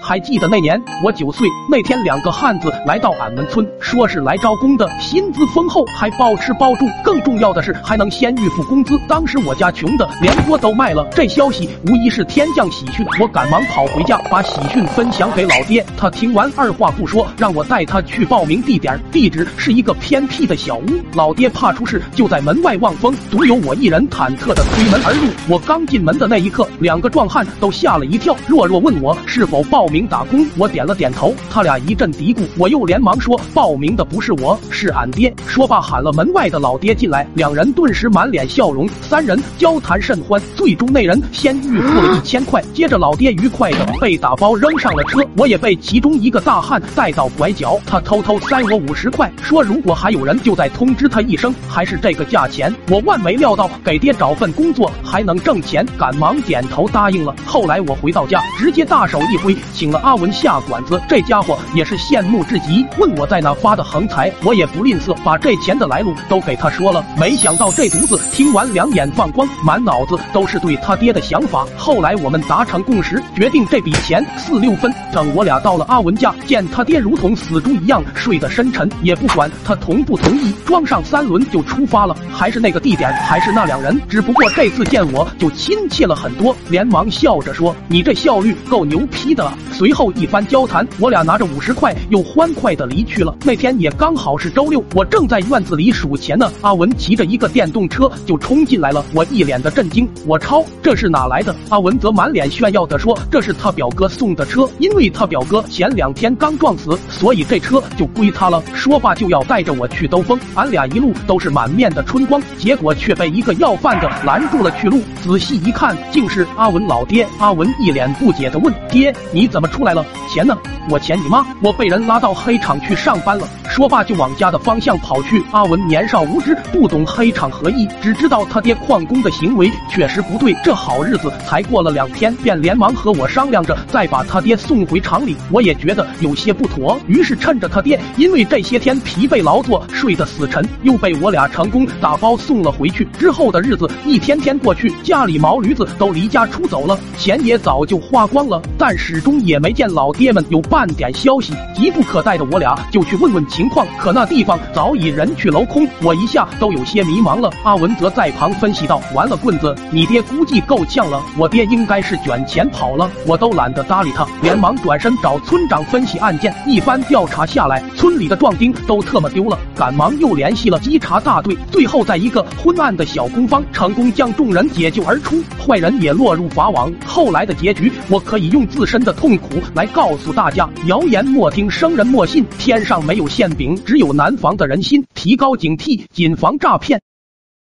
还记得那年我九岁那天，两个汉子来到俺们村，说是来招工的，薪资丰厚，还包吃包住，更重要的是还能先预付工资。当时我家穷的连锅都卖了，这消息无疑是天降喜讯。我赶忙跑回家，把喜讯分享给老爹。他听完，二话不说，让我带他去报名地点，地址是一个偏僻的小屋。老爹怕出事，就在门外望风，独有我一人忐忑的推门而入。我刚进门的那一刻，两个壮汉都吓了一跳，弱弱问我是否报报名打工。我点了点头。他俩一阵嘀咕，我又连忙说报名的不是我，是俺爹。说罢喊了门外的老爹进来，两人顿时满脸笑容，三人交谈甚欢。最终那人先预付了一千块，接着老爹愉快的被打包扔上了车，我也被其中一个大汉带到拐角，他偷偷塞我五十块，说如果还有人就再通知他一声，还是这个价钱。我万没料到给爹找份工作还能挣钱，赶忙点头答应了。后来我回到家，直接大手一挥，请了阿文下馆子。这家伙也是羡慕至极，问我在哪发的横财，我也不吝啬，把这钱的来路都给他说了。没想到这犊子听完两眼放光，满脑子都是对他爹的想法。后来我们达成共识，决定这笔钱四六分。等我俩到了阿文家，见他爹如同死猪一样睡得深沉，也不管他同不同意，装上三轮就出发了。还是那个地点，还是那两人，只不过这次见我就亲切了很多，连忙笑着说：“你这效率够牛批的了。”随后一番交谈，我俩拿着五十块又欢快的离去了。那天也刚好是周六，我正在院子里数钱呢。阿文骑着一个电动车就冲进来了，我一脸的震惊。我操，这是哪来的？阿文则满脸炫耀的说：“这是他表哥送的车，因为他表哥前两天刚撞死，所以这车就归他了。”说罢就要带着我去兜风。俺俩一路都是满面的春光，结果却被一个要饭的拦住了去路。仔细一看，竟是阿文老爹。阿文一脸不解的问：“爹，你怎怎么出来了？钱呢？我钱你妈！我被人拉到黑厂去上班了。”说罢就往家的方向跑去。阿文年少无知，不懂黑厂何意，只知道他爹旷工的行为确实不对。这好日子才过了两天，便连忙和我商量着再把他爹送回厂里。我也觉得有些不妥，于是趁着他爹因为这些天疲惫劳作睡得死沉，又被我俩成功打包送了回去。之后的日子一天天过去，家里毛驴子都离家出走了，钱也早就花光了，但始终也没见老爹们有半点消息。急不可待的我俩就去问问情况，可那地方早已人去楼空，我一下都有些迷茫了。阿文则在旁分析道：“完了，棍子，你爹估计够呛了，我爹应该是卷钱跑了。”我都懒得搭理他，连忙转身找村长分析案件。一番调查下来，村里的壮丁都特么丢了，赶忙又联系了稽查大队，最后在一个昏暗的小工坊，成功将众人解救而出，坏人也落入法网。后来的结局，我可以用自身的痛苦来告诉大家：谣言莫听，生人莫信，天上没有馅饼只有南防的人心。提高警惕，谨防诈骗。